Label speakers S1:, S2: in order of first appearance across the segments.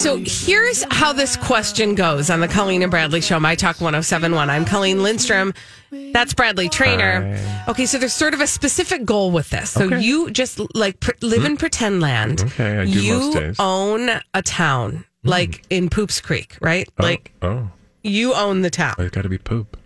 S1: So here's how this question goes on the Colleen and Bradley show, My Talk 1071. I'm Colleen Lindstrom. That's Bradley Traynor. Okay, so there's sort of a specific goal with this. So
S2: Okay.
S1: you just like pr- live in hmm? pretend land.
S2: Okay, I do
S1: you
S2: most days.
S1: own a town, hmm. like in Poops Creek, right? Oh, like
S2: oh,
S1: you own the town, oh,
S2: it's got to be poop.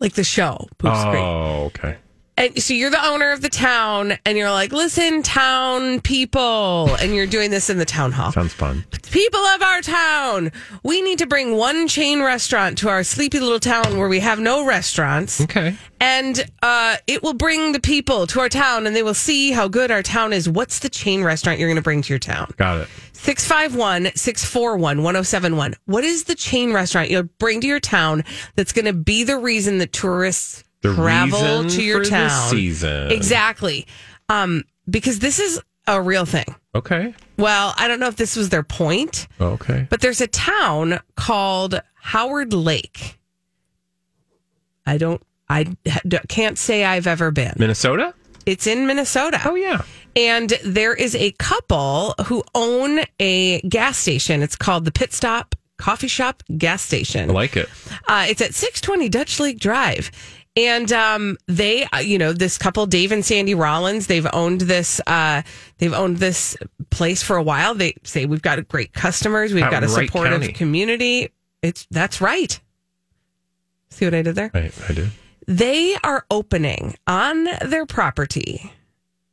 S1: like the show, Poops Creek.
S2: Oh, okay.
S1: And so you're the owner of the town, and you're like, listen, town people, and you're doing this in the town hall.
S2: Sounds fun.
S1: People of our town, we need to bring one chain restaurant to our sleepy little town where we have no restaurants.
S2: Okay.
S1: And uh, it will bring the people to our town and they will see how good our town is. What's the chain restaurant you're going to bring to your town?
S2: Got it.
S1: 651 641 1071. What is the chain restaurant you'll bring to your town that's going to be the reason that tourists
S2: The
S1: travel to your town?
S2: season.
S1: Exactly. Um, because this is a real thing.
S2: Okay.
S1: Well, I don't know if this was their point.
S2: Okay.
S1: But there's a town called Howard Lake. I don't, I can't say I've ever been.
S2: Minnesota?
S1: It's in Minnesota.
S2: Oh, yeah.
S1: And there is a couple who own a gas station. It's called the Pit Stop Coffee Shop Gas Station.
S2: I like it.
S1: Uh, it's at 620 Dutch Lake Drive. And um, they, uh, you know, this couple, Dave and Sandy Rollins, they've owned this. Uh, they've owned this place for a while. They say we've got great customers, we've
S2: Out
S1: got a supportive
S2: County.
S1: community. It's that's right. See what I did there?
S2: I, I do.
S1: They are opening on their property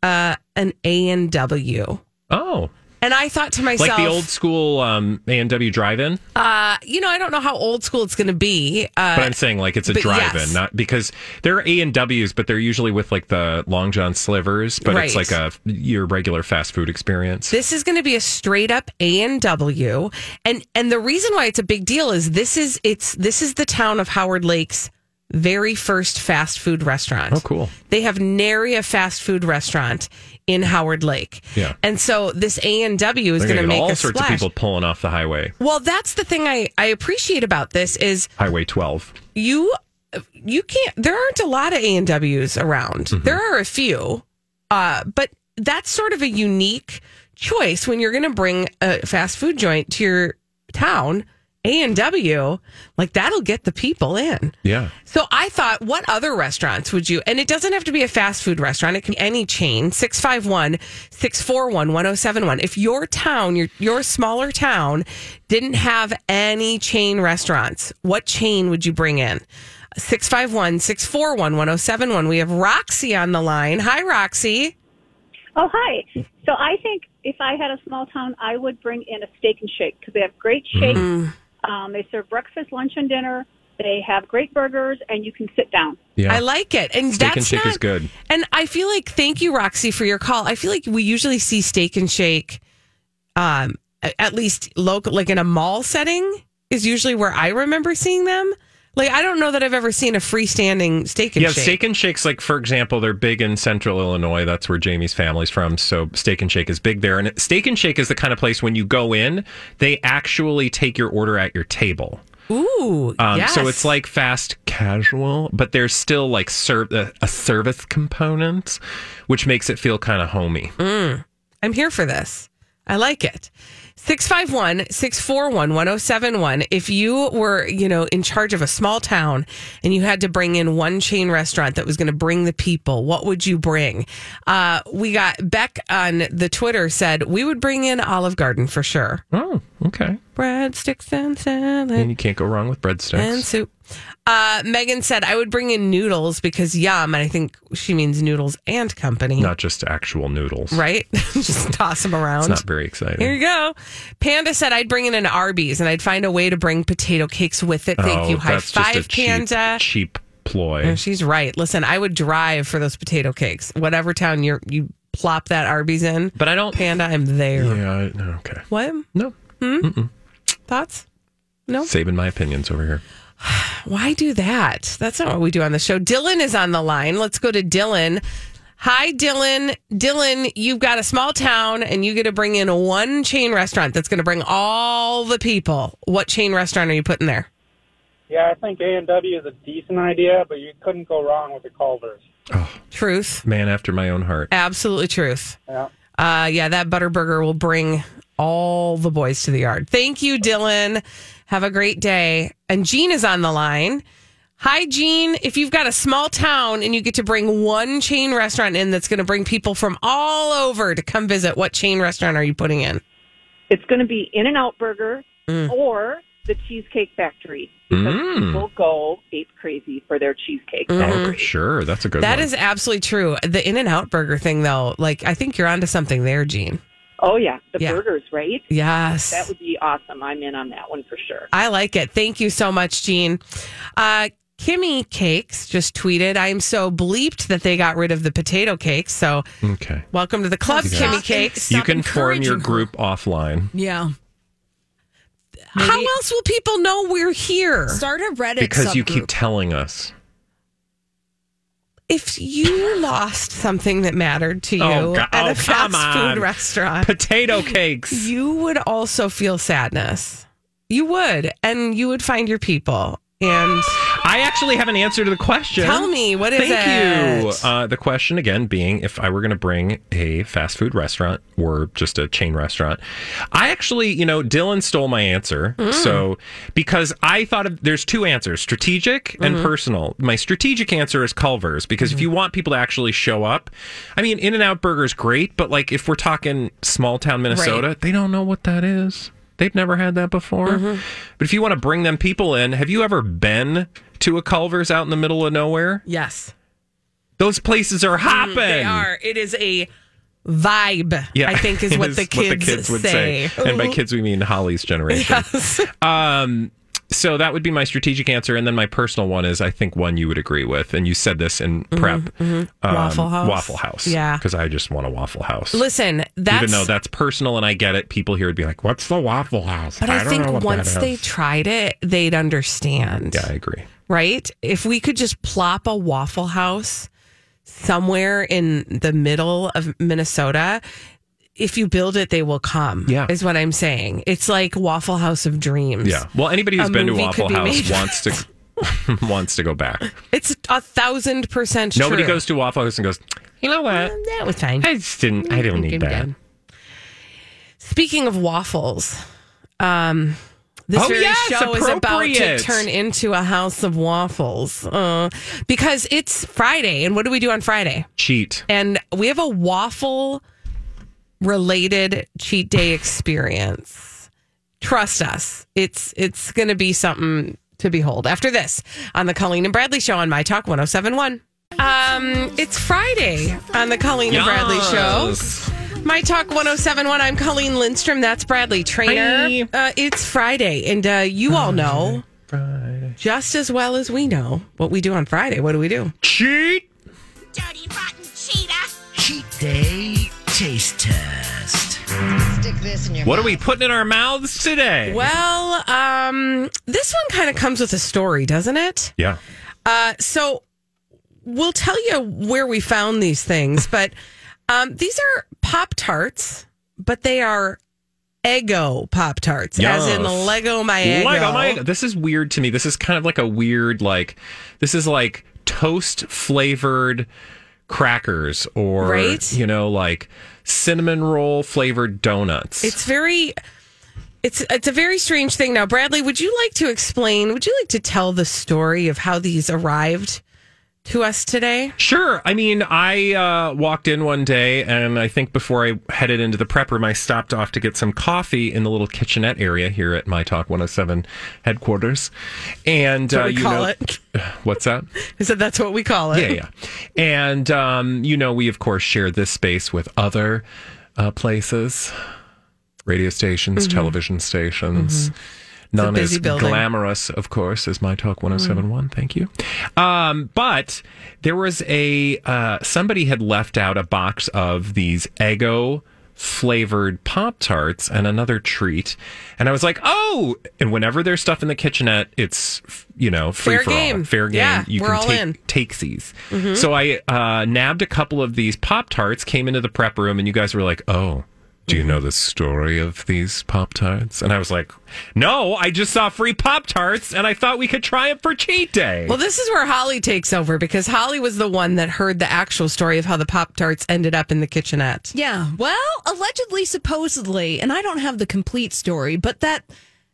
S1: uh, an A and W,
S2: Oh,
S1: and I thought to myself,
S2: like the old school um, A&W drive-in?
S1: uh, you know, I don't know how old school it's going to be. Uh,
S2: But I'm saying like it's a drive-in,
S1: yes.
S2: not because there are A and W's, but they're usually with like the Long John Silver's. But it's like a your regular fast food experience.
S1: This is going to be a straight up A and W, and and the reason why it's a big deal is this is it's this is the town of Howard Lake's very first fast food restaurant.
S2: oh, cool.
S1: They have nary a fast food restaurant in Howard Lake.
S2: Yeah.
S1: and so this A and W is going to make
S2: all sorts
S1: splash.
S2: of people pulling off the highway,
S1: Well, that's the thing I I appreciate about this is
S2: Highway 12.
S1: you you can't there aren't a lot of A&Ws around.
S2: Mm-hmm.
S1: There are a few. Uh but that's sort of a unique choice when you're going to bring a fast food joint to your town. A&W, like that'll get the people in.
S2: Yeah.
S1: So I thought, what other restaurants would you? And it doesn't have to be a fast food restaurant. It can be any chain. 651 641 1071. If your town, your, your smaller town, didn't have any chain restaurants, what chain would you bring in? 651 641 1071. We have Roxy on the line. Hi, Roxy.
S3: Oh, hi. So I think if I had a small town, I would bring in a steak and shake because they have great shakes. Mm. Um, they serve breakfast, lunch, and dinner. They have great burgers, and you can sit down.
S2: Yeah.
S1: I like it. And
S2: Steak
S1: that's
S2: and Shake
S1: not,
S2: is good.
S1: And I feel like thank you, Roxy, for your call. I feel like we usually see Steak and Shake, um, at least local, like in a mall setting, is usually where I remember seeing them. Like I don't know that I've ever seen a freestanding Steak and
S2: yeah,
S1: Shake.
S2: Yeah, steak and Shakes, like for example, they're big in Central Illinois. That's where Jamie's family's from. So Steak and Shake is big there. And Steak and Shake is the kind of place when you go in, they actually take your order at your table.
S1: Ooh,
S2: Um,
S1: yes.
S2: So it's like fast casual, but there's still like a, a service component, which makes it feel kind of homey.
S1: I'm here for this. I like it. 651 641 1071. If you were, you know, in charge of a small town and you had to bring in one chain restaurant that was going to bring the people, what would you bring? Uh, we got Beck on the Twitter said we would bring in Olive Garden for sure.
S2: Oh, okay.
S1: Breadsticks and salad
S2: And you can't go wrong with breadsticks.
S1: and soup. Uh, Megan said I would bring in noodles because yum, and I think she means noodles and company.
S2: Not just actual noodles.
S1: right? Just toss them around.
S2: It's not very exciting.
S1: Here you go. Panda said I'd bring in an Arby's and I'd find a way to bring potato cakes with it. Thank
S2: oh,
S1: you. High
S2: that's just a
S1: five,
S2: cheap,
S1: Panda.
S2: cheap ploy.
S1: Yeah, She's right. Listen, I would drive for those potato cakes. Whatever town you're you plop that Arby's in.
S2: But I don't.
S1: Panda, I'm there.
S2: Yeah. I- Okay.
S1: What?
S2: No.
S1: Thoughts? No?
S2: Saving my opinions over here.
S1: Why do that? That's not what we do on the show. Dylan is on the line. Let's go to Dylan. Hi, Dylan. Dylan, you've got a small town and you get to bring in one chain restaurant that's going to bring all the people. What chain restaurant are you putting there?
S4: Yeah, I think A and W is a decent idea, but you couldn't go wrong with the Culver's.
S1: Truth.
S2: Man after my own heart.
S1: Absolutely truth.
S4: Yeah.
S1: Uh, yeah, that Butterburger will bring all the boys to the yard. Thank you, Dylan. Have a great day. And Jean is on the line. Hi, Jean. If you've got a small town and you get to bring one chain restaurant in that's going to bring people from all over to come visit, what chain restaurant are you putting in?
S3: It's going to be In and Out Burger or the Cheesecake Factory because
S2: Mm.
S3: people go ape crazy for their cheesecake
S1: Mm-hmm.
S3: factory.
S2: Sure, that's a good
S1: That
S2: one.
S1: is absolutely true. The In and Out Burger thing, though, like I think you're onto something there, Jean.
S3: Oh yeah, the
S1: Yeah.
S3: burgers, right?
S1: Yes.
S3: That would be awesome. I'm in on that one for sure.
S1: I like it. Thank you so much, Jean. Uh, Kimmy Cakes just tweeted, I am so bleeped that they got rid of the potato cakes. So,
S2: okay.
S1: welcome to the club,
S5: Stop
S1: Kimmy
S5: and-
S1: Cakes.
S2: You can form your group offline
S5: Yeah.
S1: How else will people know we're here?
S5: Start a Reddit
S2: because you keep telling us.
S1: If you lost something that mattered to oh, you
S2: Oh,
S1: at
S2: Oh,
S1: a fast food restaurant,
S2: Potato cakes.
S1: you would also feel sadness. You would, and you would find your people. And
S2: I actually have an answer to the question.
S1: Tell me, what is
S2: Thank you. Uh, the question again being if I were going to bring a fast food restaurant or just a chain restaurant, I actually, you know, Dylan stole my answer.
S1: Mm.
S2: So, because I thought of there's two answers strategic
S1: Mm-hmm.
S2: and personal. My strategic answer is Culver's because if you want people to actually show up, I mean, In N Out Burger is great, but like if we're talking small town Minnesota, they don't know what that is. They've never had that before.
S1: Mm-hmm.
S2: But if you want to bring them people in, have you ever been to a Culver's out in the middle of nowhere?
S1: yes,
S2: Those places are hopping.
S1: they are. It is a vibe,
S2: Yeah,
S1: I think is
S2: it
S1: what the kids,
S2: would
S1: say.
S2: And by kids, we mean Holly's generation. Um, so that would be my strategic answer, and then my personal one is I think one you would agree with, and you said this in prep. Um,
S1: Mm-hmm, Waffle House.
S2: Waffle House.
S1: Yeah.
S2: because I just want a Waffle House.
S1: Listen, that's
S2: Even though that's personal, and I get it, people here would be like, "What's the Waffle House?"
S1: But I,
S2: don't
S1: think once they tried it, they'd understand.
S2: yeah, I agree.
S1: Right? If we could just plop a Waffle House somewhere in the middle of Minnesota, if you build it, they will come.
S2: Yeah.
S1: Is what I'm saying. It's like Waffle House of Dreams.
S2: Yeah. Well, anybody who's
S1: A
S2: been to Waffle
S1: be
S2: House wants to wants to go back.
S1: It's a thousand percent true.
S2: Nobody
S1: true.
S2: goes to Waffle House and goes, "You know what?
S1: That was fine.
S2: I just didn't. I don't need that."
S1: Speaking of waffles, um, this
S2: Oh,
S1: very
S2: yes,
S1: show is about to turn into a house of waffles uh, because it's Friday. And what do we do on Friday?
S2: Cheat.
S1: And we have a waffle related cheat day experience. Trust us, it's it's going to be something to behold. After this, on the Colleen and Bradley Show on My Talk 1071. Um, it's Friday on the Colleen and Bradley Show. My Talk 1071. I'm Colleen Lindstrom. That's Bradley Traynor. Uh, it's Friday, and uh, you all know just as well as we know what we do on Friday. What do we do?
S2: Cheat.
S6: dirty rotten cheetah.
S7: Cheat Day Taste Test.
S5: Stick this in your
S2: What are we putting in our mouths today?
S1: Well, um, this one kind of comes with a story, doesn't it?
S2: Yeah.
S1: Uh, so we'll tell you where we found these things, but um, these are Pop Tarts, but they are Eggo Pop Tarts, as in
S2: Yes.
S1: Leggo My Eggo.
S2: Leggo my this is weird to me. This is kind of like a weird like this is like toast flavored crackers or
S1: Right?
S2: you know like cinnamon roll flavored donuts.
S1: It's very It's it's a very strange thing. Now, Bradley, would you like to explain? Would you like to tell the story of how these arrived to us today?
S2: Sure. I mean, I uh, walked in one day, and I think before I headed into the prep room, I stopped off to get some coffee in the little kitchenette area here at My Talk 107 headquarters. And uh, you
S1: call
S2: know,
S1: it.
S2: what's that?
S1: I said that's what we call it.
S2: yeah, yeah. And um, you know, we of course share this space with other uh, places, radio stations, television stations.
S1: Mm-hmm. Busy
S2: as
S1: building.
S2: glamorous, of course, as my talk 1071. Thank you. Um, but there was a uh, somebody had left out a box of these Eggo flavored Pop Tarts and another treat. And I was like, oh, and whenever there's stuff in the kitchenette, it's, you know, free
S1: Fair
S2: for all.
S1: game.
S2: Fair game.
S1: Yeah,
S2: you
S1: we're
S2: can
S1: all
S2: take,
S1: in.
S2: takesies. So I uh, nabbed a couple of these Pop Tarts, came into the prep room, and you guys were like, oh, do you know the story of these Pop Tarts? And I was like, no, I just saw free Pop Tarts and I thought we could try it for cheat day.
S1: Well, this is where Holly takes over because Holly was the one that heard the actual story of how the Pop Tarts ended up in the kitchenette.
S5: Yeah. Well, allegedly, supposedly, and I don't have the complete story, but that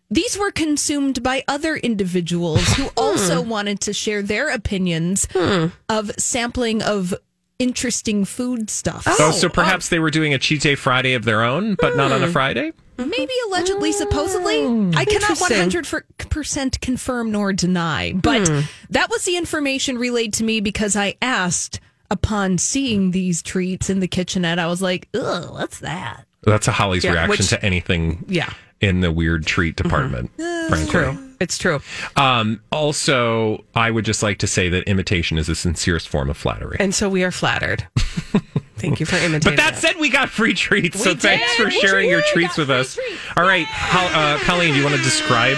S5: these were consumed by other individuals who hmm. also wanted to share their opinions hmm. of sampling of interesting food stuff.
S2: oh, oh so oh. perhaps they were doing a cheat day Friday of their own, but not on a hmm. Friday?
S5: Maybe allegedly, oh, supposedly. I cannot 100% confirm nor deny, but hmm. that was the information relayed to me because I asked upon seeing these treats in the kitchenette. I was like, ugh, what's that?
S2: That's a Holly's
S1: Yeah,
S2: reaction
S1: which-
S2: to anything
S1: Yeah,
S2: in the weird treat mm-hmm. department, uh, frankly.
S1: true. It's true.
S2: Um, also, I would just like to say that imitation is the sincerest form of flattery.
S1: And so we are flattered. Thank you for imitating.
S2: But that said, we got free treats. so
S1: We
S2: thanks for
S1: We
S2: sharing your treats with us.
S5: treats.
S2: All right, Hol- uh, Colleen, do you want to describe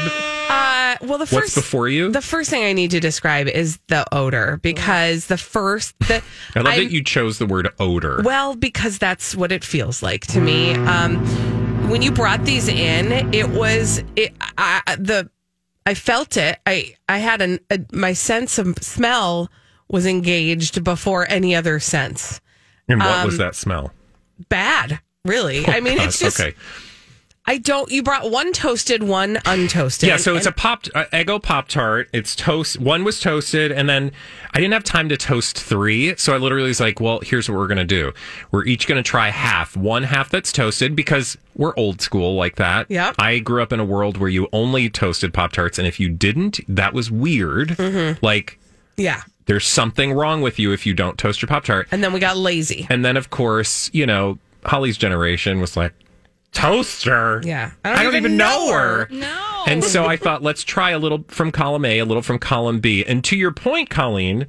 S1: Uh, well, the first
S2: what's before you?
S1: The first thing I need to describe is the odor because the first the
S2: I love
S1: I'm-
S2: that you chose the word odor.
S1: Well, because that's what it feels like to me. Um, when you brought these in, it was it. I, the I felt it. I I had an a, my sense of smell was engaged before any other sense.
S2: and what
S1: um,
S2: was that smell?
S1: Bad, really. I mean,
S2: God,
S1: it's just
S2: okay.
S1: I don't. You brought one toasted, one untoasted.
S2: Yeah, so it's a pop uh, Eggo Pop Tart. It's toast. One was toasted, and then I didn't have time to toast three, so I literally was like, "Well, here's what we're gonna do. We're each gonna try half. One half that's toasted because we're old school like that.
S1: Yep.
S2: I grew up in a world where you only toasted Pop Tarts, and if you didn't, that was weird.
S1: Mm-hmm.
S2: Like
S1: yeah.
S2: there's something wrong with you if you don't toast your Pop Tart.
S1: And then we got lazy.
S2: And then, of course, you know, Holly's generation was like, toaster.
S1: Yeah.
S2: I don't, even, know her.
S5: No.
S2: And so I thought, let's try a little from column A, a little from column B. And to your point, Colleen,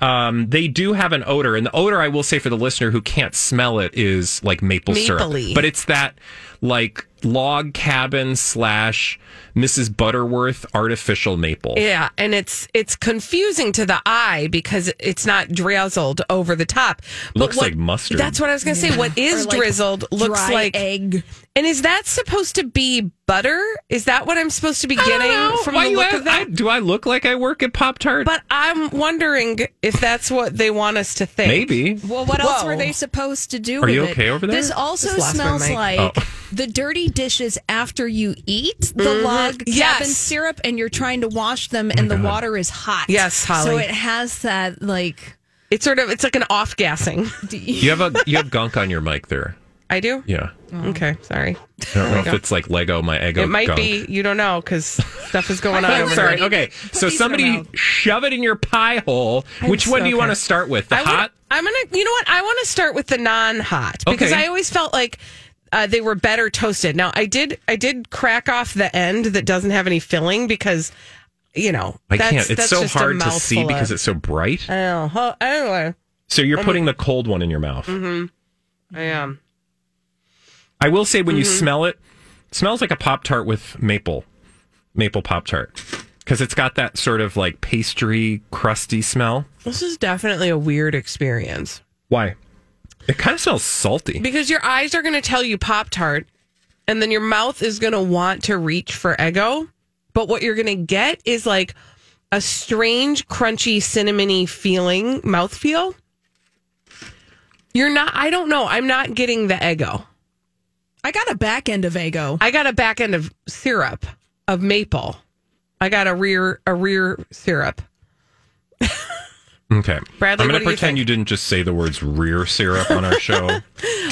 S2: um, they do have an odor. And the odor, I will say for the listener who can't smell it, is like maple syrup. But it's that like log cabin slash Mrs. Butterworth artificial maple.
S1: Yeah, and it's it's confusing to the eye because it's not drizzled over the top. But
S2: Looks
S1: what-
S2: like mustard.
S1: That's what I was going to say. What is
S5: like
S1: drizzled looks
S5: dry
S1: like
S5: egg.
S1: And is that supposed to be butter? Is that what I'm supposed to be getting from
S2: Why
S1: the look
S2: ask-
S1: of that?
S2: I- do I look like I work at Pop Tart?
S1: but I'm wondering if that's what they want us to think.
S2: Maybe.
S5: Well, what else were they supposed to do
S2: Are
S5: with
S2: you
S5: it?
S2: okay over there?
S5: This also
S1: Just
S5: smells like
S2: Oh.
S5: the dirty dishes after you eat the log cabin
S1: Mm-hmm. Yes.
S5: syrup and you're trying to wash them and the water is hot.
S1: Yes, Holly.
S5: So it has that like
S1: It's sort of it's like an off gassing.
S2: You have a you have gunk on your mic there.
S1: I do.
S2: Yeah.
S1: Okay, sorry.
S2: I don't know if it's like Leggo, my Eggo.
S1: It might
S2: gunk.
S1: be. You don't know because stuff is going on.
S2: I'm
S1: over
S2: sorry.
S1: there.
S2: Okay, so somebody shove it in your pie hole. Which one do you
S1: okay.
S2: want to start with? The
S1: I would-
S2: hot?
S1: I'm gonna. You know what? I want to start with the non-hot because
S2: Okay.
S1: I always felt like uh, they were better toasted. Now I did. I did crack off the end that doesn't have any filling because you know
S2: I
S1: that's-
S2: can't. It's
S1: that's
S2: so
S1: just
S2: hard to see
S1: mouthful
S2: because it's so bright.
S1: I know. Anyway,
S2: So you're putting the cold one in your mouth.
S1: Mm-hmm. I am.
S2: I will say when you
S1: Mm-hmm.
S2: smell it, it smells like a Pop Tart with maple, maple Pop Tart. Because it's got that sort of like pastry, crusty smell.
S1: This is definitely a weird experience
S2: Why? It kind of smells salty.
S1: because your eyes are going to tell you Pop Tart, and then your mouth is going to want to reach for Eggo, but what you're going to get is like a strange, crunchy, cinnamony feeling mouth feel. You're not. I don't know. I'm not getting the Eggo.
S5: I got a back end of Eggo.
S1: I got a back end of syrup of maple. I got a rear a rear syrup.
S2: Okay.
S1: Bradley,
S2: I'm going to
S1: do you
S2: pretend you didn't just say the words rear syrup on our show.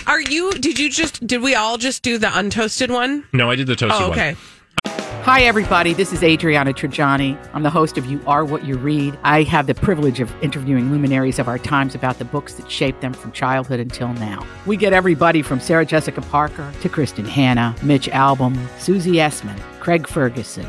S1: Are you? Did you just? Did we all just do the untoasted one?
S2: no, I did the toasted
S1: Oh,
S2: one.
S1: okay.
S8: Hi, everybody. This is Adriana Trigiani. I'm the host of You Are What You Read. I have the privilege of interviewing luminaries of our times about the books that shaped them from childhood until now. We get everybody from Sarah Jessica Parker to Kristin Hannah, Mitch Albom, Susie Essman, Craig Ferguson,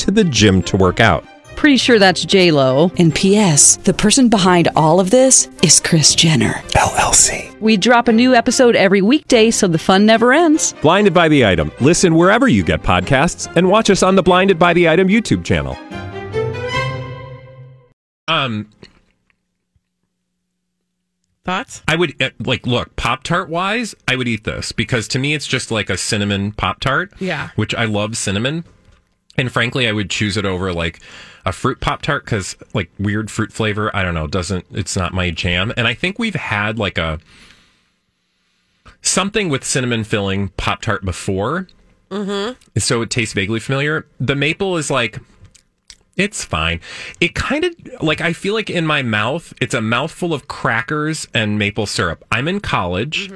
S9: to the gym to work out.
S10: Pretty sure that's J Lo.
S11: And P.S. The person behind all of this is Kris Jenner
S9: LLC.
S10: We drop a new episode every weekday, so the fun never ends.
S9: Blinded by the item. Listen wherever you get podcasts, and watch us on the Blinded by the Item YouTube channel.
S2: Um,
S1: Thoughts?
S2: I would uh, like look Pop Tart wise. I would eat this because to me it's just like a cinnamon Pop Tart.
S1: Yeah.
S2: which I love cinnamon, and frankly, I would choose it over like a fruit Pop Tart because like weird fruit flavor. I don't know. Doesn't it's not my jam. And I think we've had like a something with cinnamon filling Pop Tart before,
S1: Mm-hmm.
S2: so it tastes vaguely familiar. The maple is like. It's fine. It kind of like I feel like in my mouth, it's a mouthful of crackers and maple syrup. I'm in college.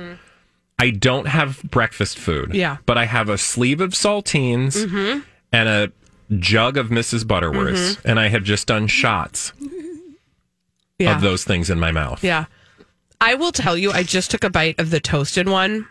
S2: I don't have breakfast food.
S1: Mm-hmm. Yeah.
S2: But I have a sleeve of saltines
S1: Mm-hmm.
S2: And a jug of Mrs. Butterworth's, mm-hmm. and I have just done shots
S1: Yeah.
S2: of those things in my mouth.
S1: Yeah. I will tell you, I just took a bite of the toasted one.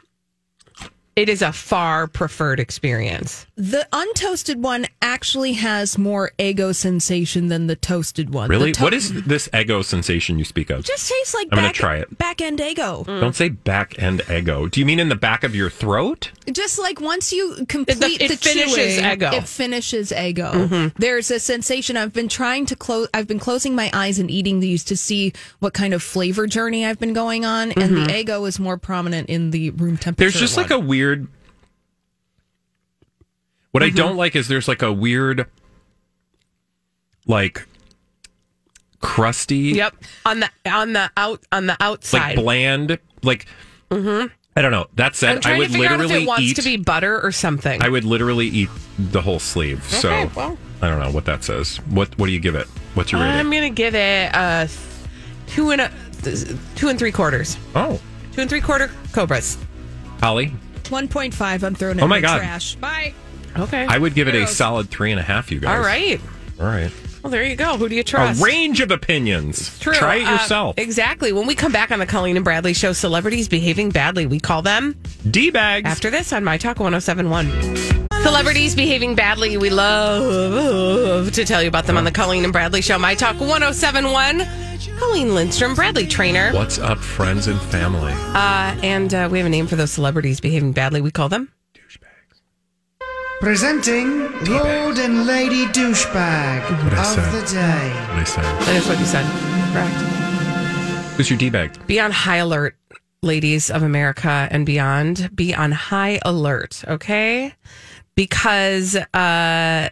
S1: It is a far preferred experience.
S5: The untoasted one actually has more ego sensation than the toasted one.
S2: Really?
S5: To-
S2: what is this ego sensation you speak of?
S5: Just tastes like
S2: I'm gonna try it.
S5: back end ego.
S2: Don't say back end ego. Do you mean in the back of your throat?
S5: Just like once you complete
S1: it
S5: the
S1: finishes
S5: chewing,
S1: ego.
S5: It finishes ego.
S1: Mhm.
S5: There's a sensation. I've been trying to close. I've been closing my eyes and eating these to see what kind of flavor journey I've been going on, and
S1: Mhm.
S5: the ego is more prominent in the room temperature.
S2: There's just like a weird. What
S1: Mm-hmm.
S2: I don't like is there's like a weird, like, crusty,
S1: Yep. On the on the out on the outside, like
S2: bland, like
S1: mm-hmm.
S2: I don't know. That said, I would
S1: to figure out if
S2: literally
S1: it wants
S2: eat.
S1: to be butter or something.
S2: I would literally eat the whole sleeve. so
S1: well.
S2: I don't know what that says. What What do you give it? What's your rating?
S1: I'm gonna give it uh two and a two and three quarters.
S2: oh,
S1: Two and three quarter cobras.
S2: Holly,
S5: 1.5. I'm throwing it
S2: Oh
S5: in
S2: my
S5: the
S2: God.
S5: trash. Bye.
S1: Okay.
S2: I would give it a
S1: Heroes.
S2: solid three and a half. You guys.
S1: All right.
S2: All right.
S1: Well, there you go. Who do you trust?
S2: A range of opinions.
S1: True.
S2: Try it
S1: Uh,
S2: yourself.
S1: exactly. When we come back on the Colleen and Bradley show, celebrities behaving badly, we call them
S2: D bags.
S1: after this on My Talk 1071. Celebrities behaving badly, we love to tell you about them on the Colleen and Bradley show. My Talk 1071. Colleen Lindstrom, Bradley Traynor.
S2: What's up, friends and family?
S1: Uh, and uh, we have a name for those celebrities behaving badly. We call them douchebags.
S7: Presenting Lord and Lady Douchebag
S2: What I
S7: of
S2: said.
S7: the Day.
S2: What I said.
S1: That is what you said. Correct.
S2: Who's your D bag?
S1: Be on high alert, ladies of America and beyond. Be on high alert, okay? Because uh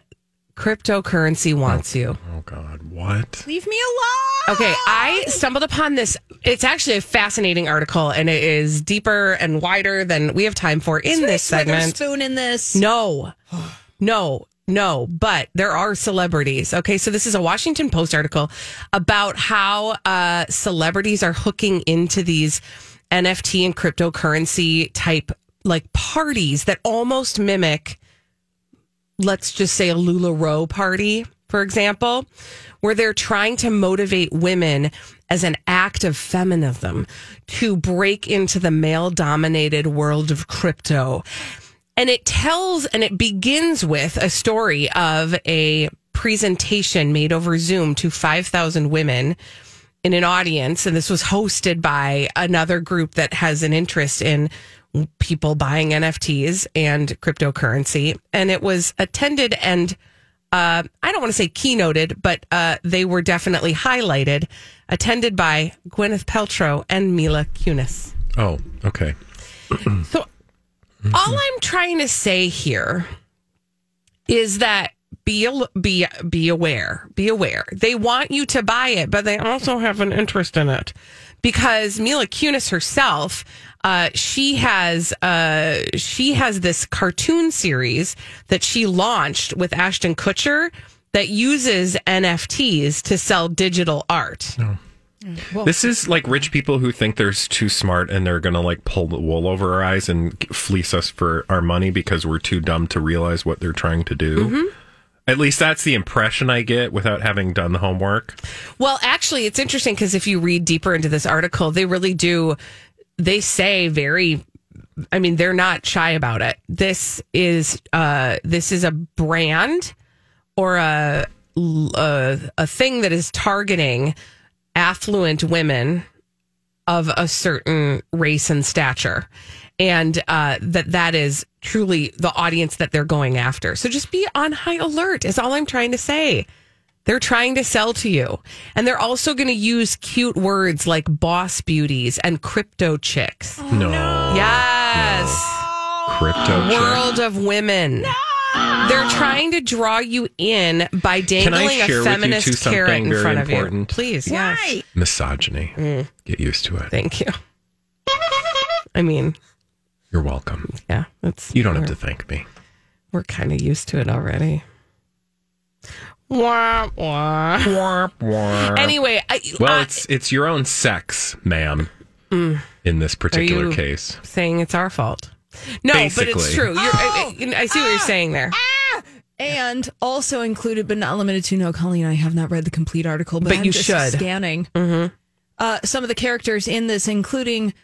S1: cryptocurrency wants you.
S2: Oh God, what?
S5: Leave me alone.
S1: Okay, I stumbled upon this. It's actually a fascinating article, and it is deeper and wider than we have time for in this segment.
S5: Spoon in this.
S1: No, no, no. But there are celebrities. Okay, so this is a Washington Post article about how uh, celebrities are hooking into these NFT and cryptocurrency type like parties that almost mimic, let's just say, a LuLaRoe party, for example, where they're trying to motivate women as an act of feminism to break into the male dominated world of crypto. And it tells and it begins with a story of a presentation made over Zoom to 5,000 women in an audience. And this was hosted by another group that has an interest in people buying NFTs and cryptocurrency. And it was attended and uh, I don't want to say keynoted, but uh, they were definitely highlighted, attended by Gwyneth Paltrow and Mila Kunis.
S2: Oh, okay.
S1: So all I'm trying to say here is that be be be aware, be aware. They want you to buy it, but they also have an interest in it because Mila Kunis herself, uh, she has uh, she has this cartoon series that she launched with Ashton Kutcher that uses NFTs to sell digital art.
S2: This is like rich people who think they're too smart and they're going to like pull the wool over our eyes and fleece us for our money because we're too dumb to realize what they're trying to do.
S1: Mm-hmm.
S2: At least that's the impression I get without having done the homework.
S1: Well, actually, it's interesting because if you read deeper into this article, they really do. They say very. I mean, they're not shy about it. This is uh, this is a brand or a a, a thing that is targeting affluent women of a certain race and stature and uh, that that is truly the audience that they're going after so just be on high alert is all i'm trying to say they're trying to sell to you and they're also going to use cute words like boss beauties and crypto chicks
S2: No.
S1: yes
S2: Crypto chick.
S1: world of women No. they're trying to draw you in by dangling a feminist carrot in front of you
S2: important?
S1: please yes
S2: Misogyny.
S1: Mm.
S2: Get used to it.
S1: Thank you. I mean,
S2: You're welcome.
S1: yeah, it's
S2: You don't have to thank me.
S1: We're kind of used to it already. Wah, wah. Anyway, I,
S2: Well,
S1: I-
S2: it's it's your own sex, ma'am.
S1: Mm.
S2: In this particular
S1: you-
S2: case,
S1: saying it's our fault. No, but it's true. You're, I, I- I see what you're saying there.
S5: And also included, but not limited to. No, Colleen, I have not read the complete article, but,
S1: But
S5: I'm
S1: you
S5: just
S1: should.
S5: Scanning
S1: Mm-hmm.
S5: uh, some of the characters in this, including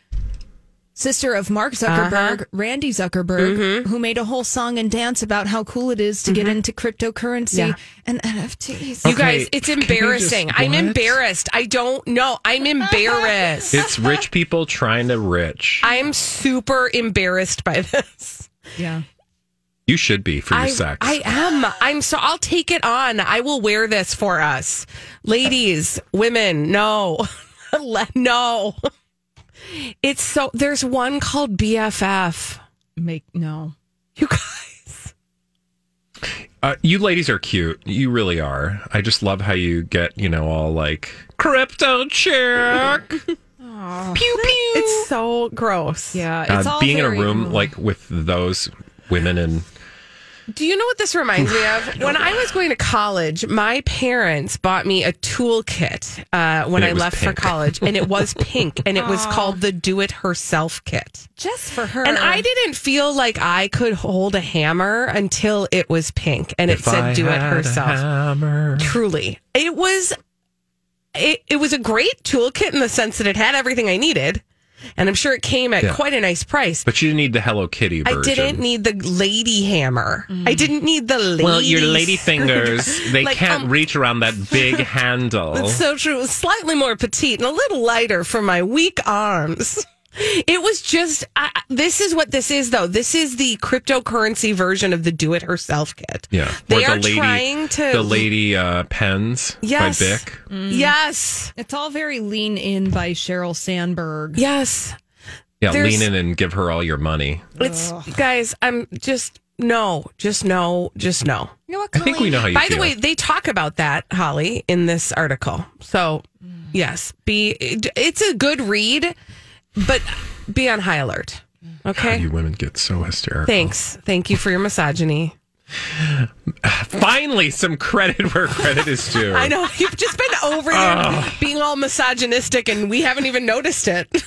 S5: sister of Mark Zuckerberg,
S1: Uh-huh.
S5: Randy Zuckerberg,
S1: Mm-hmm.
S5: who made a whole song and dance about how cool it is to get into cryptocurrency
S1: Yeah.
S5: and NFTs.
S1: You guys, it's
S2: can we just-
S1: embarrassing. I'm embarrassed. I don't know. I'm embarrassed.
S2: it's rich people trying to rich.
S1: I'm super embarrassed by this.
S5: Yeah.
S2: You should be for your
S1: I,
S2: sex.
S1: I am. I'm so. I'll take it on. I will wear this for us, ladies, women. No, no. It's so. There's one called BFF.
S5: Make no.
S1: You guys.
S2: Uh, you ladies are cute. You really are. I just love how you get, you know, all like crypto check.
S1: Pew pew. It's so gross.
S5: Yeah, it's
S2: Uh,
S5: all
S2: being in a
S5: very-
S2: room like with those women and
S1: Do you know what this reminds me of? When I was going to college, my parents bought me a toolkit uh, when I
S2: was
S1: left for college, and it was pink, and it was called the Do It Herself Kit.
S5: Just for her.
S1: And I didn't feel like I could hold a hammer until it was pink and it
S2: If
S1: said
S2: I
S1: do it
S2: had a
S1: herself.
S2: hammer.
S1: Truly. It was it, it was a great toolkit in the sense that it had everything I needed. And I'm sure it came at
S2: Yeah.
S1: quite a nice price.
S2: But you didn't need the Hello Kitty version.
S1: I didn't need the lady hammer. I didn't need the lady.
S2: Well, your lady fingers, they
S1: Like,
S2: can't
S1: um,
S2: reach around that big handle.
S1: It's so true. It was slightly more petite and a little lighter for my weak arms. It was just, I, I- this is what this is, though. This is the cryptocurrency version of the do it herself kit.
S2: yeah.
S1: They
S2: or
S1: are
S2: lady,
S1: trying to.
S2: The lady uh, pens
S1: Yes.
S2: by Bic.
S1: Yes.
S5: It's all very lean in by Sheryl Sandberg.
S1: Yes.
S2: Yeah,
S1: There's-
S2: lean in and give her all your money.
S1: It's, guys, I'm just, no, just no, just no.
S5: You know what,
S2: I think we know how you
S1: By
S2: feel.
S1: the way, they talk about that, Holly, in this article. So, yes, be it- it's a good read, but be on high alert. Okay.
S2: you women get so hysterical.
S1: Thanks. Thank you for your misogyny.
S2: Finally, some credit where credit is due.
S1: I know you've just been over there
S2: ah.
S1: being all misogynistic, and we haven't even noticed it.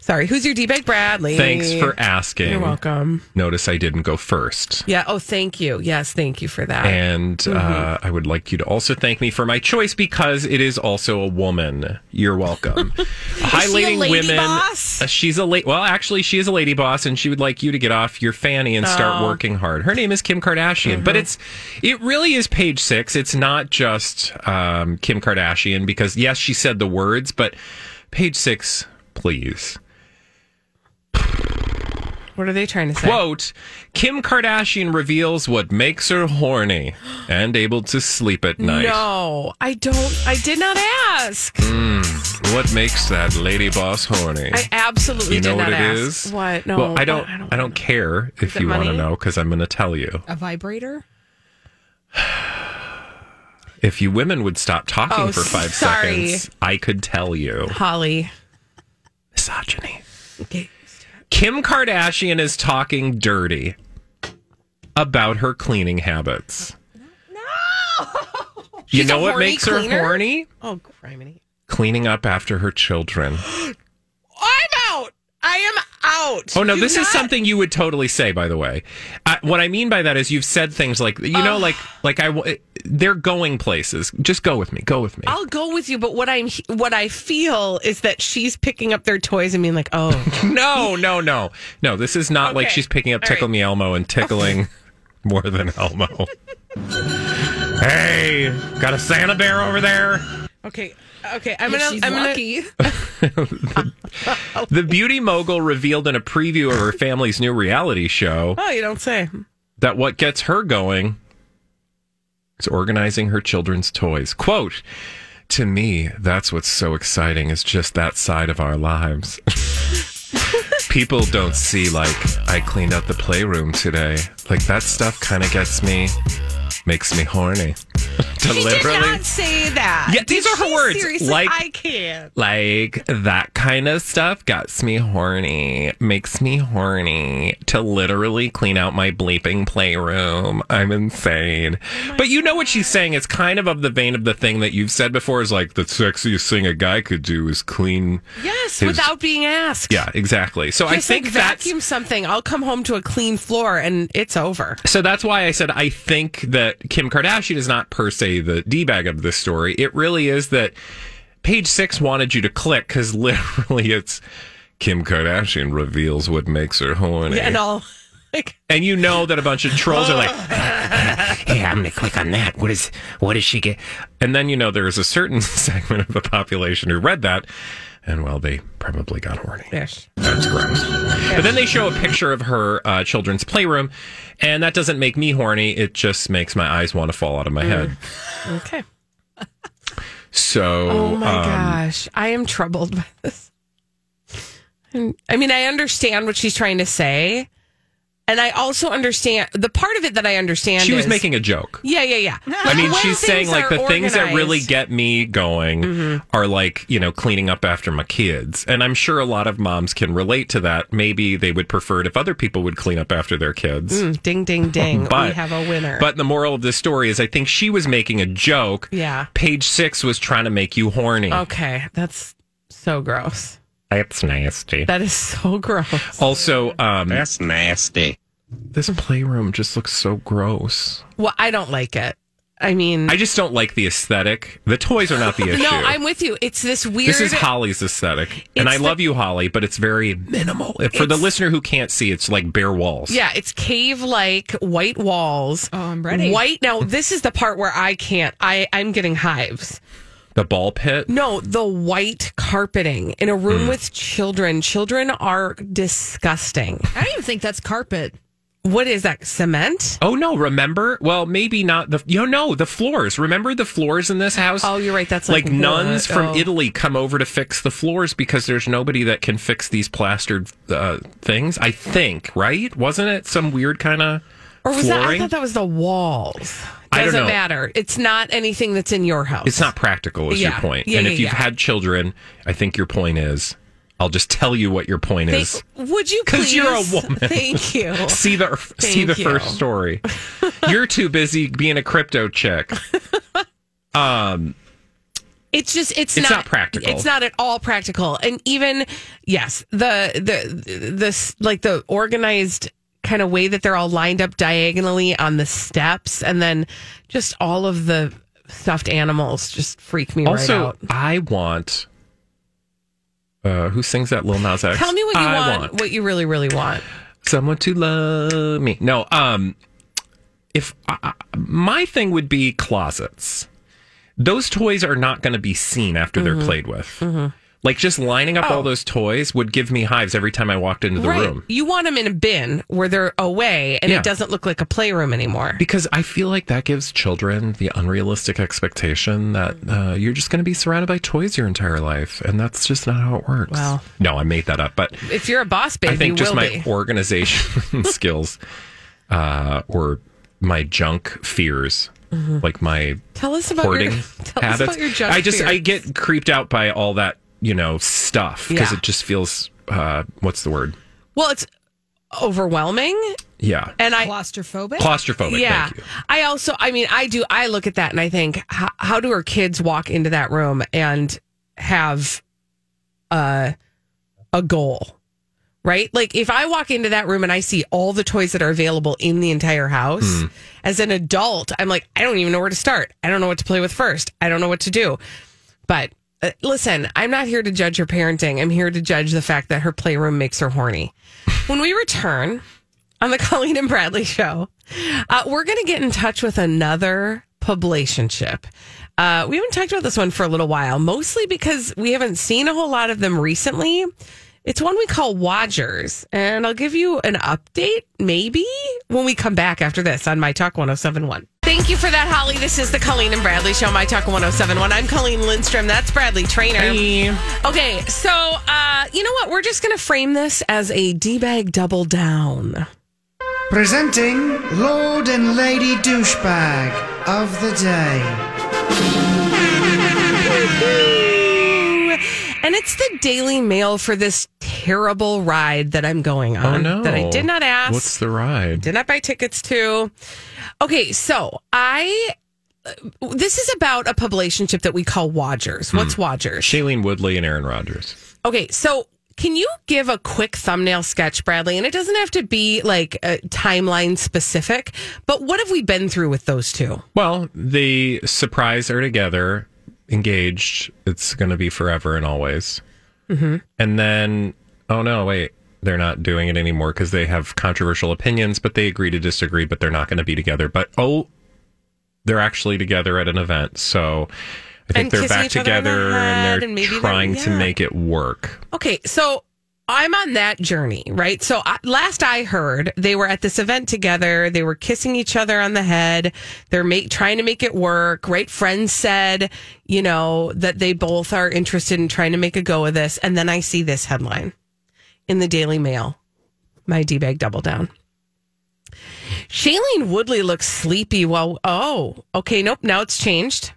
S1: Sorry, who's your D-bag Bradley?
S2: Thanks for asking.
S1: You're welcome.
S2: Notice I didn't go first.
S1: Yeah. Oh, thank you. Yes, thank you for that.
S2: And uh,
S1: Mm-hmm.
S2: I would like you to also thank me for my choice because it is also a woman. You're welcome. Highlighting
S1: lady
S2: women.
S1: boss?
S2: Uh, she's a late. Well, actually, she is a lady boss, and she would like you to get off your fanny and start
S1: Oh.
S2: working hard. Her name is Kim Kardashian,
S1: Mm-hmm.
S2: but it's it really is page six. It's not just um, Kim Kardashian because yes, she said the words, but page six, please.
S1: What are they trying to say?
S2: Quote Kim Kardashian reveals what makes her horny and able to sleep at night.
S1: No, I don't. I did not ask.
S2: Mm, what makes that lady boss horny?
S1: I absolutely
S2: you know
S1: did
S2: what
S1: not
S2: it
S1: ask.
S2: is?
S1: What? No,
S2: Well, I don't.
S1: I don't
S2: I don't care if you want to know because I'm going to tell you.
S5: A vibrator?
S2: If you women would stop talking
S1: Oh,
S2: for five
S1: sorry.
S2: seconds, I could tell you.
S1: Holly.
S2: Misogyny.
S1: Okay.
S2: Kim Kardashian is talking dirty about her cleaning habits.
S1: No.
S2: You
S1: She's
S2: know what makes her
S1: cleaner?
S2: horny?
S1: Oh, criminy.
S2: Cleaning up after her children.
S1: I'm out. I am out.
S2: Oh no,
S1: Do
S2: this is something you would totally say. By the way, uh, what I mean by that is you've said things like you know, like like I w- they're going places. Just go with me. Go with me.
S1: I'll go with you, but what I'm what I feel is that she's picking up their toys and being like, "Oh,
S2: no, no, no, no. This is not like she's picking up
S1: All
S2: Tickle
S1: right.
S2: Me Elmo and tickling more than Elmo. hey, got a Santa bear over there.
S1: okay, okay." I'm gonna.
S5: She's
S1: I'm gonna.
S5: lucky.
S2: The beauty mogul revealed in a preview of her family's new reality show
S1: Oh, you don't say.
S2: that what gets her going is organizing her children's toys. Quote, to me, that's what's so exciting is just that side of our lives. People don't see like I cleaned out the playroom today. Like that stuff kind of gets me makes me horny. to
S1: She did not say that.
S2: Yeah, these
S1: Did
S2: are her words.
S1: Seriously,
S2: Like-
S1: I can't.
S2: like that kind of stuff gets me horny, makes me horny to literally clean out my bleeping playroom. I'm insane. Oh but you know what she's saying? It's kind of of the vein of the thing that you've said before is like the sexiest thing a guy could do is clean.
S1: Yes,
S2: his-
S1: without being asked.
S2: Yeah, exactly. So I think
S1: like vacuum something. I'll come home to a clean floor and it's over.
S2: So that's why I said I think that Kim Kardashian is not per se the D bag of this story. It really is that page six wanted you to click because literally it's Kim Kardashian reveals what makes her horny.
S1: Yeah, I'll like
S2: And you know that a bunch of trolls are like, "Hey, I'm going to click on that. What is? What does she get?" And then you know there is a certain segment of the population who read that, and well, they probably got horny.
S1: Yes.
S2: That's gross. But then they show a picture of her uh, children's playroom, and that doesn't make me horny. It just makes my eyes want to fall out of my head.
S1: Okay.
S2: So,
S1: Oh my
S2: um,
S1: gosh, I am troubled by this. I mean, I understand what she's trying to say, and I also understand the part of it that I understand.
S2: she was
S1: is-
S2: making a joke.
S1: Yeah, yeah, yeah.
S2: I mean,
S1: When
S2: she's saying like the things that really
S1: Mm-hmm.
S2: get me going are like, you know, cleaning up after my kids. And I'm sure a lot of moms can relate to that. Maybe they would prefer it if other people would clean up after their kids.
S1: Mm, ding, ding, ding.
S2: But-
S1: we have a winner.
S2: But the moral of this story is I think she was making a joke.
S1: yeah.
S2: Page six was trying to make you horny.
S1: Okay, that's so gross.
S2: That's nasty.
S1: That is so gross.
S2: Also, um,
S9: That's nasty.
S2: this playroom just looks so gross.
S1: Well, I don't like it. I mean,
S2: I just don't like the aesthetic. The toys are not the issue.
S1: no, I'm with you. It's this weird.
S2: This is Holly's aesthetic. And I
S1: the-
S2: love you, Holly, but it's very minimal. For the listener who can't see, it's like bare walls.
S1: Yeah, it's cave like white walls.
S5: Oh, I'm ready.
S1: White. Now, this is the part where I can't. I I'm getting hives.
S2: The ball pit.
S1: No, the white carpeting in a room with children. Children are disgusting.
S5: I don't even think that's carpet.
S1: What is that? Cement?
S2: Oh no! Remember? Well, maybe not the. You know, no, the floors. Remember the floors in this house?
S1: Oh, you're right. That's like,
S2: like nuns
S1: wood.
S2: from
S1: Oh.
S2: Italy come over to fix the floors because there's nobody that can fix these plastered uh, things. I think, right? Wasn't it some weird kind of
S1: Or was that? I thought that was the walls.
S2: I don't
S1: Doesn't
S2: know.
S1: matter. It's not anything that's in your house.
S2: It's not practical, is
S1: Yeah.
S2: your point.
S1: Yeah,
S2: and
S1: yeah,
S2: if you've had children, I think your point is. I'll just tell you what your point is.
S1: would you?
S2: Because you're a woman.
S1: Thank you.
S2: See the see the
S1: you.
S2: first story. You're too busy being a crypto chick. Um,
S1: It's just it's,
S2: It's
S1: not,
S2: not practical.
S1: It's not at all practical. And even yes, the the this like the organized kind of way that they're all lined up diagonally on the steps and then just all of the stuffed animals just freak me right
S2: also,
S1: out.
S2: I want. Uh, who sings that Lil Nas X?
S1: Tell me what you
S2: I
S1: want, what you really really want.
S2: someone to love me. No, um, if uh, my thing would be closets, those toys are not going to be seen after
S1: Mm-hmm.
S2: they're played with. Like just lining up
S1: Oh.
S2: all those toys would give me hives every time I walked into the
S1: right.
S2: room.
S1: You want them in a bin where they're away and
S2: Yeah.
S1: it doesn't look like a playroom anymore.
S2: Because I feel like that gives children the unrealistic expectation that uh, you're just going to be surrounded by toys your entire life, and that's just not how it works.
S1: Well.
S2: no, I made that up, but
S1: If you're a boss babe,
S2: I think just my
S1: be.
S2: organization skills uh, or my junk fears, like my
S1: Tell us about
S2: hoarding
S1: your, tell
S2: habits.
S1: us about your junk
S2: I just I get creeped out by all that you know stuff because
S1: Yeah.
S2: it just feels uh, what's the word?
S1: well, it's overwhelming,
S2: Yeah,
S1: and I
S5: Claustrophobic?
S2: claustrophobic.
S1: yeah.
S2: Thank you.
S1: I also, I mean, I do. I look at that and I think, how, how do our kids walk into that room and have a a goal? Right? Like if I walk into that room and I see all the toys that are available in the entire house,
S2: Hmm.
S1: as an adult, I'm like, I don't even know where to start. I don't know what to play with first. I don't know what to do. But uh, listen, I'm not here to judge her parenting. I'm here to judge the fact that her playroom makes her horny. when we return on the Colleen and Bradley show, uh, we're going to get in touch with another publicationship. Uh, we haven't talked about this one for a little while, mostly because we haven't seen a whole lot of them recently. It's one we call Wodgers, and I'll give you an update maybe when we come back after this on My Talk 1071. Thank you for that, Holly. This is the Colleen and Bradley Show, My Talk 1071. I'm Colleen Lindstrom. That's Bradley Traynor. Hey. Okay, so uh, you know what? We're just going to frame this as a D bag double down.
S7: Presenting Lord and Lady Douchebag of the Day.
S1: And it's the Daily Mail for this terrible ride that I'm going on.
S2: Oh no,
S1: That I did not ask.
S2: What's the ride?
S1: did not buy tickets to. Okay, so I. This is about a publicationship that we call Wodgers.
S2: Hmm.
S1: What's Wodgers?
S2: Shailene Woodley and Aaron Rodgers.
S1: Okay, so can you give a quick thumbnail sketch, Bradley? And it doesn't have to be like a timeline specific, but what have we been through with those two?
S2: Well, the surprise are together, engaged. It's going to be forever and always.
S1: Mm-hmm.
S2: And then, oh no, wait, they're not doing it anymore because they have controversial opinions, but they agree to disagree, but they're not going to be together. But oh, they're actually together at an event. So I think
S1: And
S2: they're back
S1: on the
S2: together and
S1: and
S2: they're
S1: they're-
S2: trying to make it work.
S1: Okay, so I'm on that journey, right? So I, last I heard, they were at this event together. They were kissing each other on the head. They're make, trying to make it work, right? Friends said, you know, that they both are interested in trying to make a go of this. And then I see this headline in the Daily Mail my D bag double down. Shailene Woodley looks sleepy while, oh, okay, nope, now it's changed.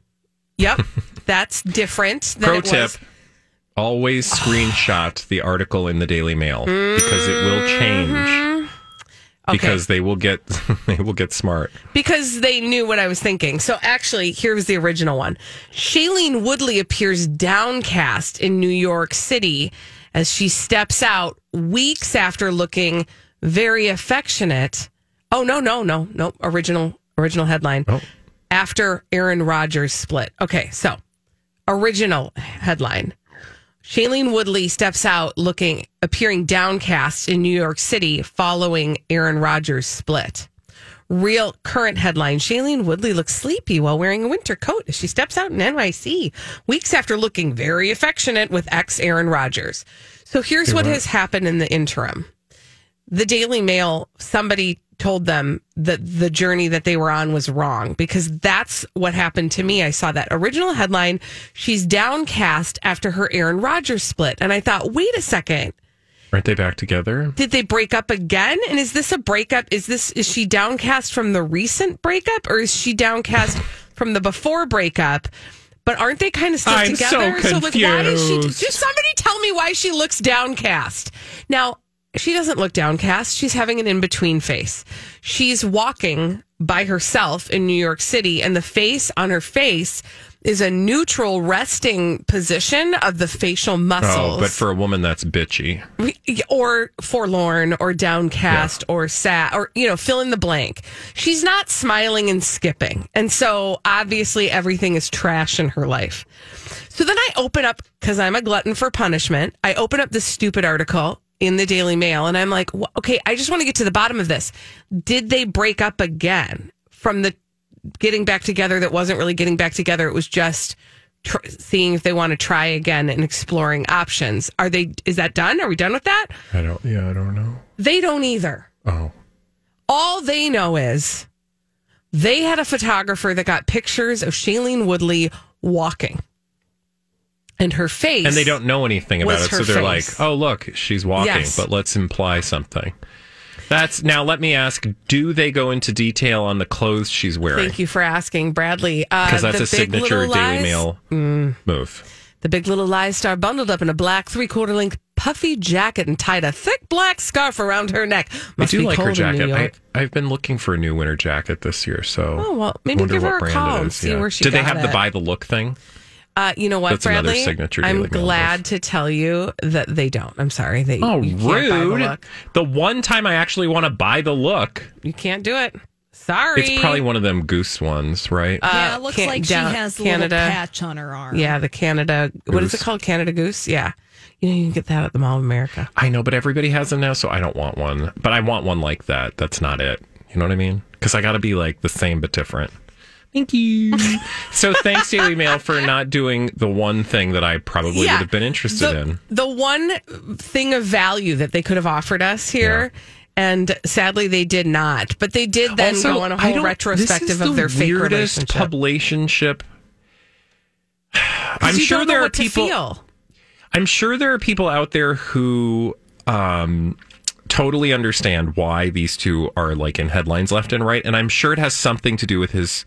S1: Yep, that's different than
S2: Pro
S1: it
S2: tip.
S1: was.
S2: Always screenshot the article in the Daily Mail because it will
S1: mm-hmm. change. Okay.
S2: Because they will get they will get smart.
S1: because they knew what I was thinking. So actually, here was the original one. Shailene Woodley appears downcast in New York City as she steps out weeks after looking very affectionate. Oh no, no, no, no. Original original headline.
S2: Oh.
S1: After Aaron Rodgers split. Okay, so original headline. Shailene Woodley steps out looking, appearing downcast in New York City following Aaron Rodgers' split. Real current headline Shailene Woodley looks sleepy while wearing a winter coat as she steps out in NYC weeks after looking very affectionate with ex Aaron Rodgers. So here's what has happened in the interim. The Daily Mail, somebody told them that the journey that they were on was wrong because that's what happened to me. I saw that original headline. She's downcast after her Aaron Rodgers split. And I thought, wait a second.
S2: Aren't they back together?
S1: Did they break up again? And is this a breakup? Is this is she downcast from the recent breakup or is she downcast from the before breakup? But aren't they kind of still together?
S2: I'm so
S1: together? like why is she
S2: confused.
S1: just somebody tell me why she looks downcast. Now, she doesn't look downcast. She's having an in between face. She's walking by herself in New York City, and the face on her face is a neutral resting position of the facial muscles
S2: Oh, but for a woman that's bitchy.
S1: or forlorn or downcast or sad or you know fill in the blank she's not smiling and skipping and so obviously everything is trash in her life so then i open up because i'm a glutton for punishment i open up this stupid article in the daily mail and i'm like "Wha- okay i just want to get to the bottom of this did they break up again from the getting back together that wasn't really getting back together it was just tr- seeing if they want to try again and exploring options. Are they? Is that done? Are we done with that?
S2: I don't. Yeah, I don't know.
S1: They don't either.
S2: Oh,
S1: All they know is they had a photographer that got pictures of Shailene Woodley walking. And her face.
S2: and they don't know anything about it, so they're
S1: face.
S2: like, "Oh, look, she's walking."
S1: Yes.
S2: But let's imply something. That's now. Let me ask: Do they go into detail on the clothes she's wearing?
S1: Thank you for asking, Bradley. Uh,
S2: Because that's
S1: the
S2: a
S1: Big
S2: signature Daily
S1: Lies-
S2: Mail
S1: Mm.
S2: move.
S1: The Big Little Lies star bundled up in a black three quarter length puffy jacket and tied a thick black scarf around her neck. Must
S2: I do like her jacket. I, I've been looking for a new winter jacket this year, so
S1: Oh, well, maybe give her a call and see
S2: yeah.
S1: where she
S2: Did they have the buy the look thing?
S1: Uh, you know what,
S2: That's another
S1: Bradley?
S2: signature
S1: I'm glad to tell you that they don't. I'm sorry. They
S2: Oh,
S1: you can't buy the
S2: rude!
S1: look.
S2: The, one time I actually want to buy the look,
S1: You can't do it. Sorry.
S2: it's probably one of them goose ones, right?
S1: Uh,
S5: yeah, it looks
S1: can-
S5: like
S1: down-
S5: she has a
S1: Canada.
S5: little patch on her arm.
S1: Yeah, the Canada. What is it called? Canada Goose. Yeah, you know you can get that at the Mall of America.
S2: I know, but everybody has them now, so I don't want one. But I want one like that. That's not it. You know what I mean? Because I got to be like the same but different. Thank you. so thanks, Daily Mail, for not doing the one thing that I probably
S1: Yeah.
S2: would have been interested
S1: the,
S2: in.
S1: The one thing of value that they could have offered us here. And sadly, they did not. But they did then
S2: Also,
S1: go on a whole retrospective
S2: this is
S1: of
S2: the
S1: their fake
S2: weirdest
S1: relationship.
S2: publicationship.
S1: 'Cause
S2: I'm
S1: you
S2: sure
S1: don't know
S2: there are
S1: what to
S2: people. I'm sure there are people out there who um, totally understand why these two are like in headlines left and right, and I'm sure it has something to do with his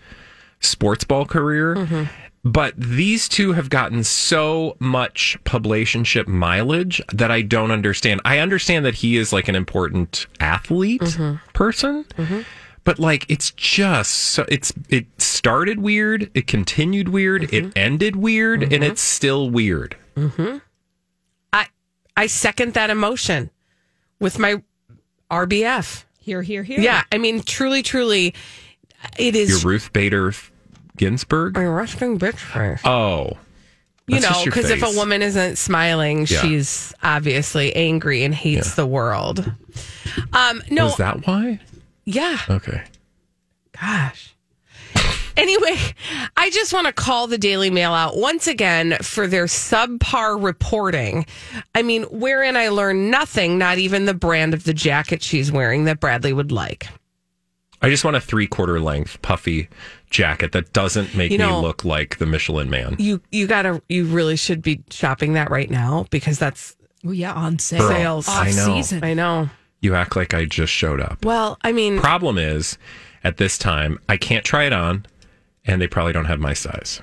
S2: sports ball career.
S1: Mm-hmm.
S2: But these two have gotten so much publicationship mileage that I don't understand. I understand that he is like an important athlete
S1: Mm-hmm.
S2: person, but like it's just so it's it started weird, it continued weird,
S1: Mm-hmm.
S2: it ended weird, and it's still weird.
S1: I I second that emotion with my RBF.
S5: Here, here, here.
S1: Yeah, I mean, truly, truly, it
S2: Your. Ruth Bader Ginsburg.
S1: a resting bitch face.
S2: Oh,
S1: you know, because if a woman isn't smiling,
S2: Yeah.
S1: she's obviously angry and hates the world. Um, no,
S2: was that why?
S1: yeah,
S2: Okay.
S1: gosh. Anyway, I just want to call the Daily Mail out once again for their subpar reporting. I mean, wherein I learned nothing, not even the brand of the jacket she's wearing that Bradley would like.
S2: I just want a three quarter length puffy jacket that doesn't make
S1: You
S2: me look like the Michelin man.
S1: You you gotta you really should be shopping that right now because that's
S5: Well, yeah, on sale.
S2: Girl,
S1: sales.
S2: I know.
S5: season.
S1: I know.
S2: You act like I just showed up.
S1: Well, I mean,
S2: Problem is, at this time, I can't try it on, and they probably don't have my size.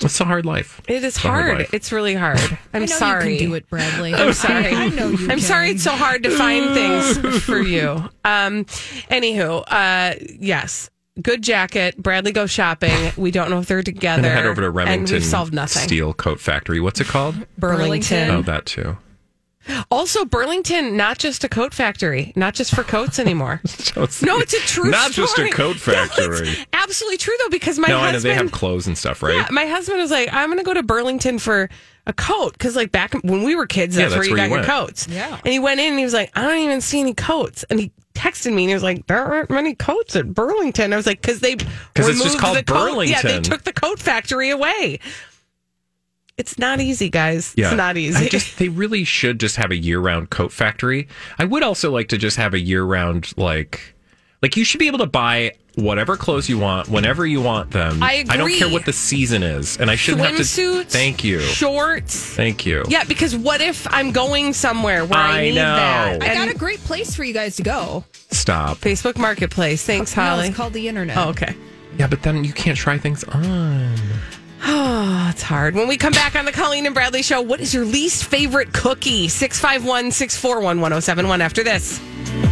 S2: It's a hard life.
S1: it is
S2: It's hard
S1: hard. It's really hard. I'm
S5: I know
S1: sorry.
S5: you can do it, Bradley.
S1: I'm sorry.
S5: I know you.
S1: I'm
S5: can.
S1: sorry it's so hard to find things for you. Um, anywho, uh, yes, good jacket. Bradley go shopping. We don't know if they're together.
S2: And head over to
S1: and
S2: Remington
S1: we've solved nothing.
S2: Steel Coat Factory. What's it called?
S1: Burlington.
S2: Oh, that too.
S1: Also, Burlington, not just a coat factory, not just for coats anymore. no, it's a true
S2: Not just a
S1: story.
S2: coat
S1: No, it's
S2: factory.
S1: absolutely true though, because my
S2: no, I know
S1: husband.
S2: they have clothes and stuff, right?
S1: Yeah, my husband was like, I'm going to go to Burlington for a coat because, like, back when we were kids,
S2: Yeah,
S1: that's,
S2: that's
S1: where you
S2: where
S1: got
S2: you
S1: your coats.
S5: Yeah.
S1: And he went in and he was like, I don't even see any coats. And he texted me and he was like, There aren't many coats at Burlington. I was like, Because they
S2: 'Cause it's just
S1: removed
S2: called
S1: the coat- Yeah, they
S2: Burlington.
S1: took the coat factory away. It's not easy, guys.
S2: Yeah.
S1: It's not easy.
S2: I just they really should just have a year round coat factory. I would also like to just have a year round like like you should be able to buy whatever clothes you want whenever you want them.
S1: I agree.
S2: I don't care what the season is. And I shouldn't have to Thank you.
S1: shorts.
S2: Thank you.
S1: Yeah, because what if I'm going somewhere where I,
S2: I
S1: need
S2: know.
S1: that?
S5: I got a great place for you guys to go.
S2: Stop.
S1: Facebook Marketplace. Thanks,
S5: No,
S1: Holly.
S5: it's called the internet.
S1: oh, okay.
S2: Yeah, but then you can't try things on.
S1: Oh, it's hard. When we come back on the Colleen and Bradley show, what is your least favorite cookie? 651 641 1071 after this.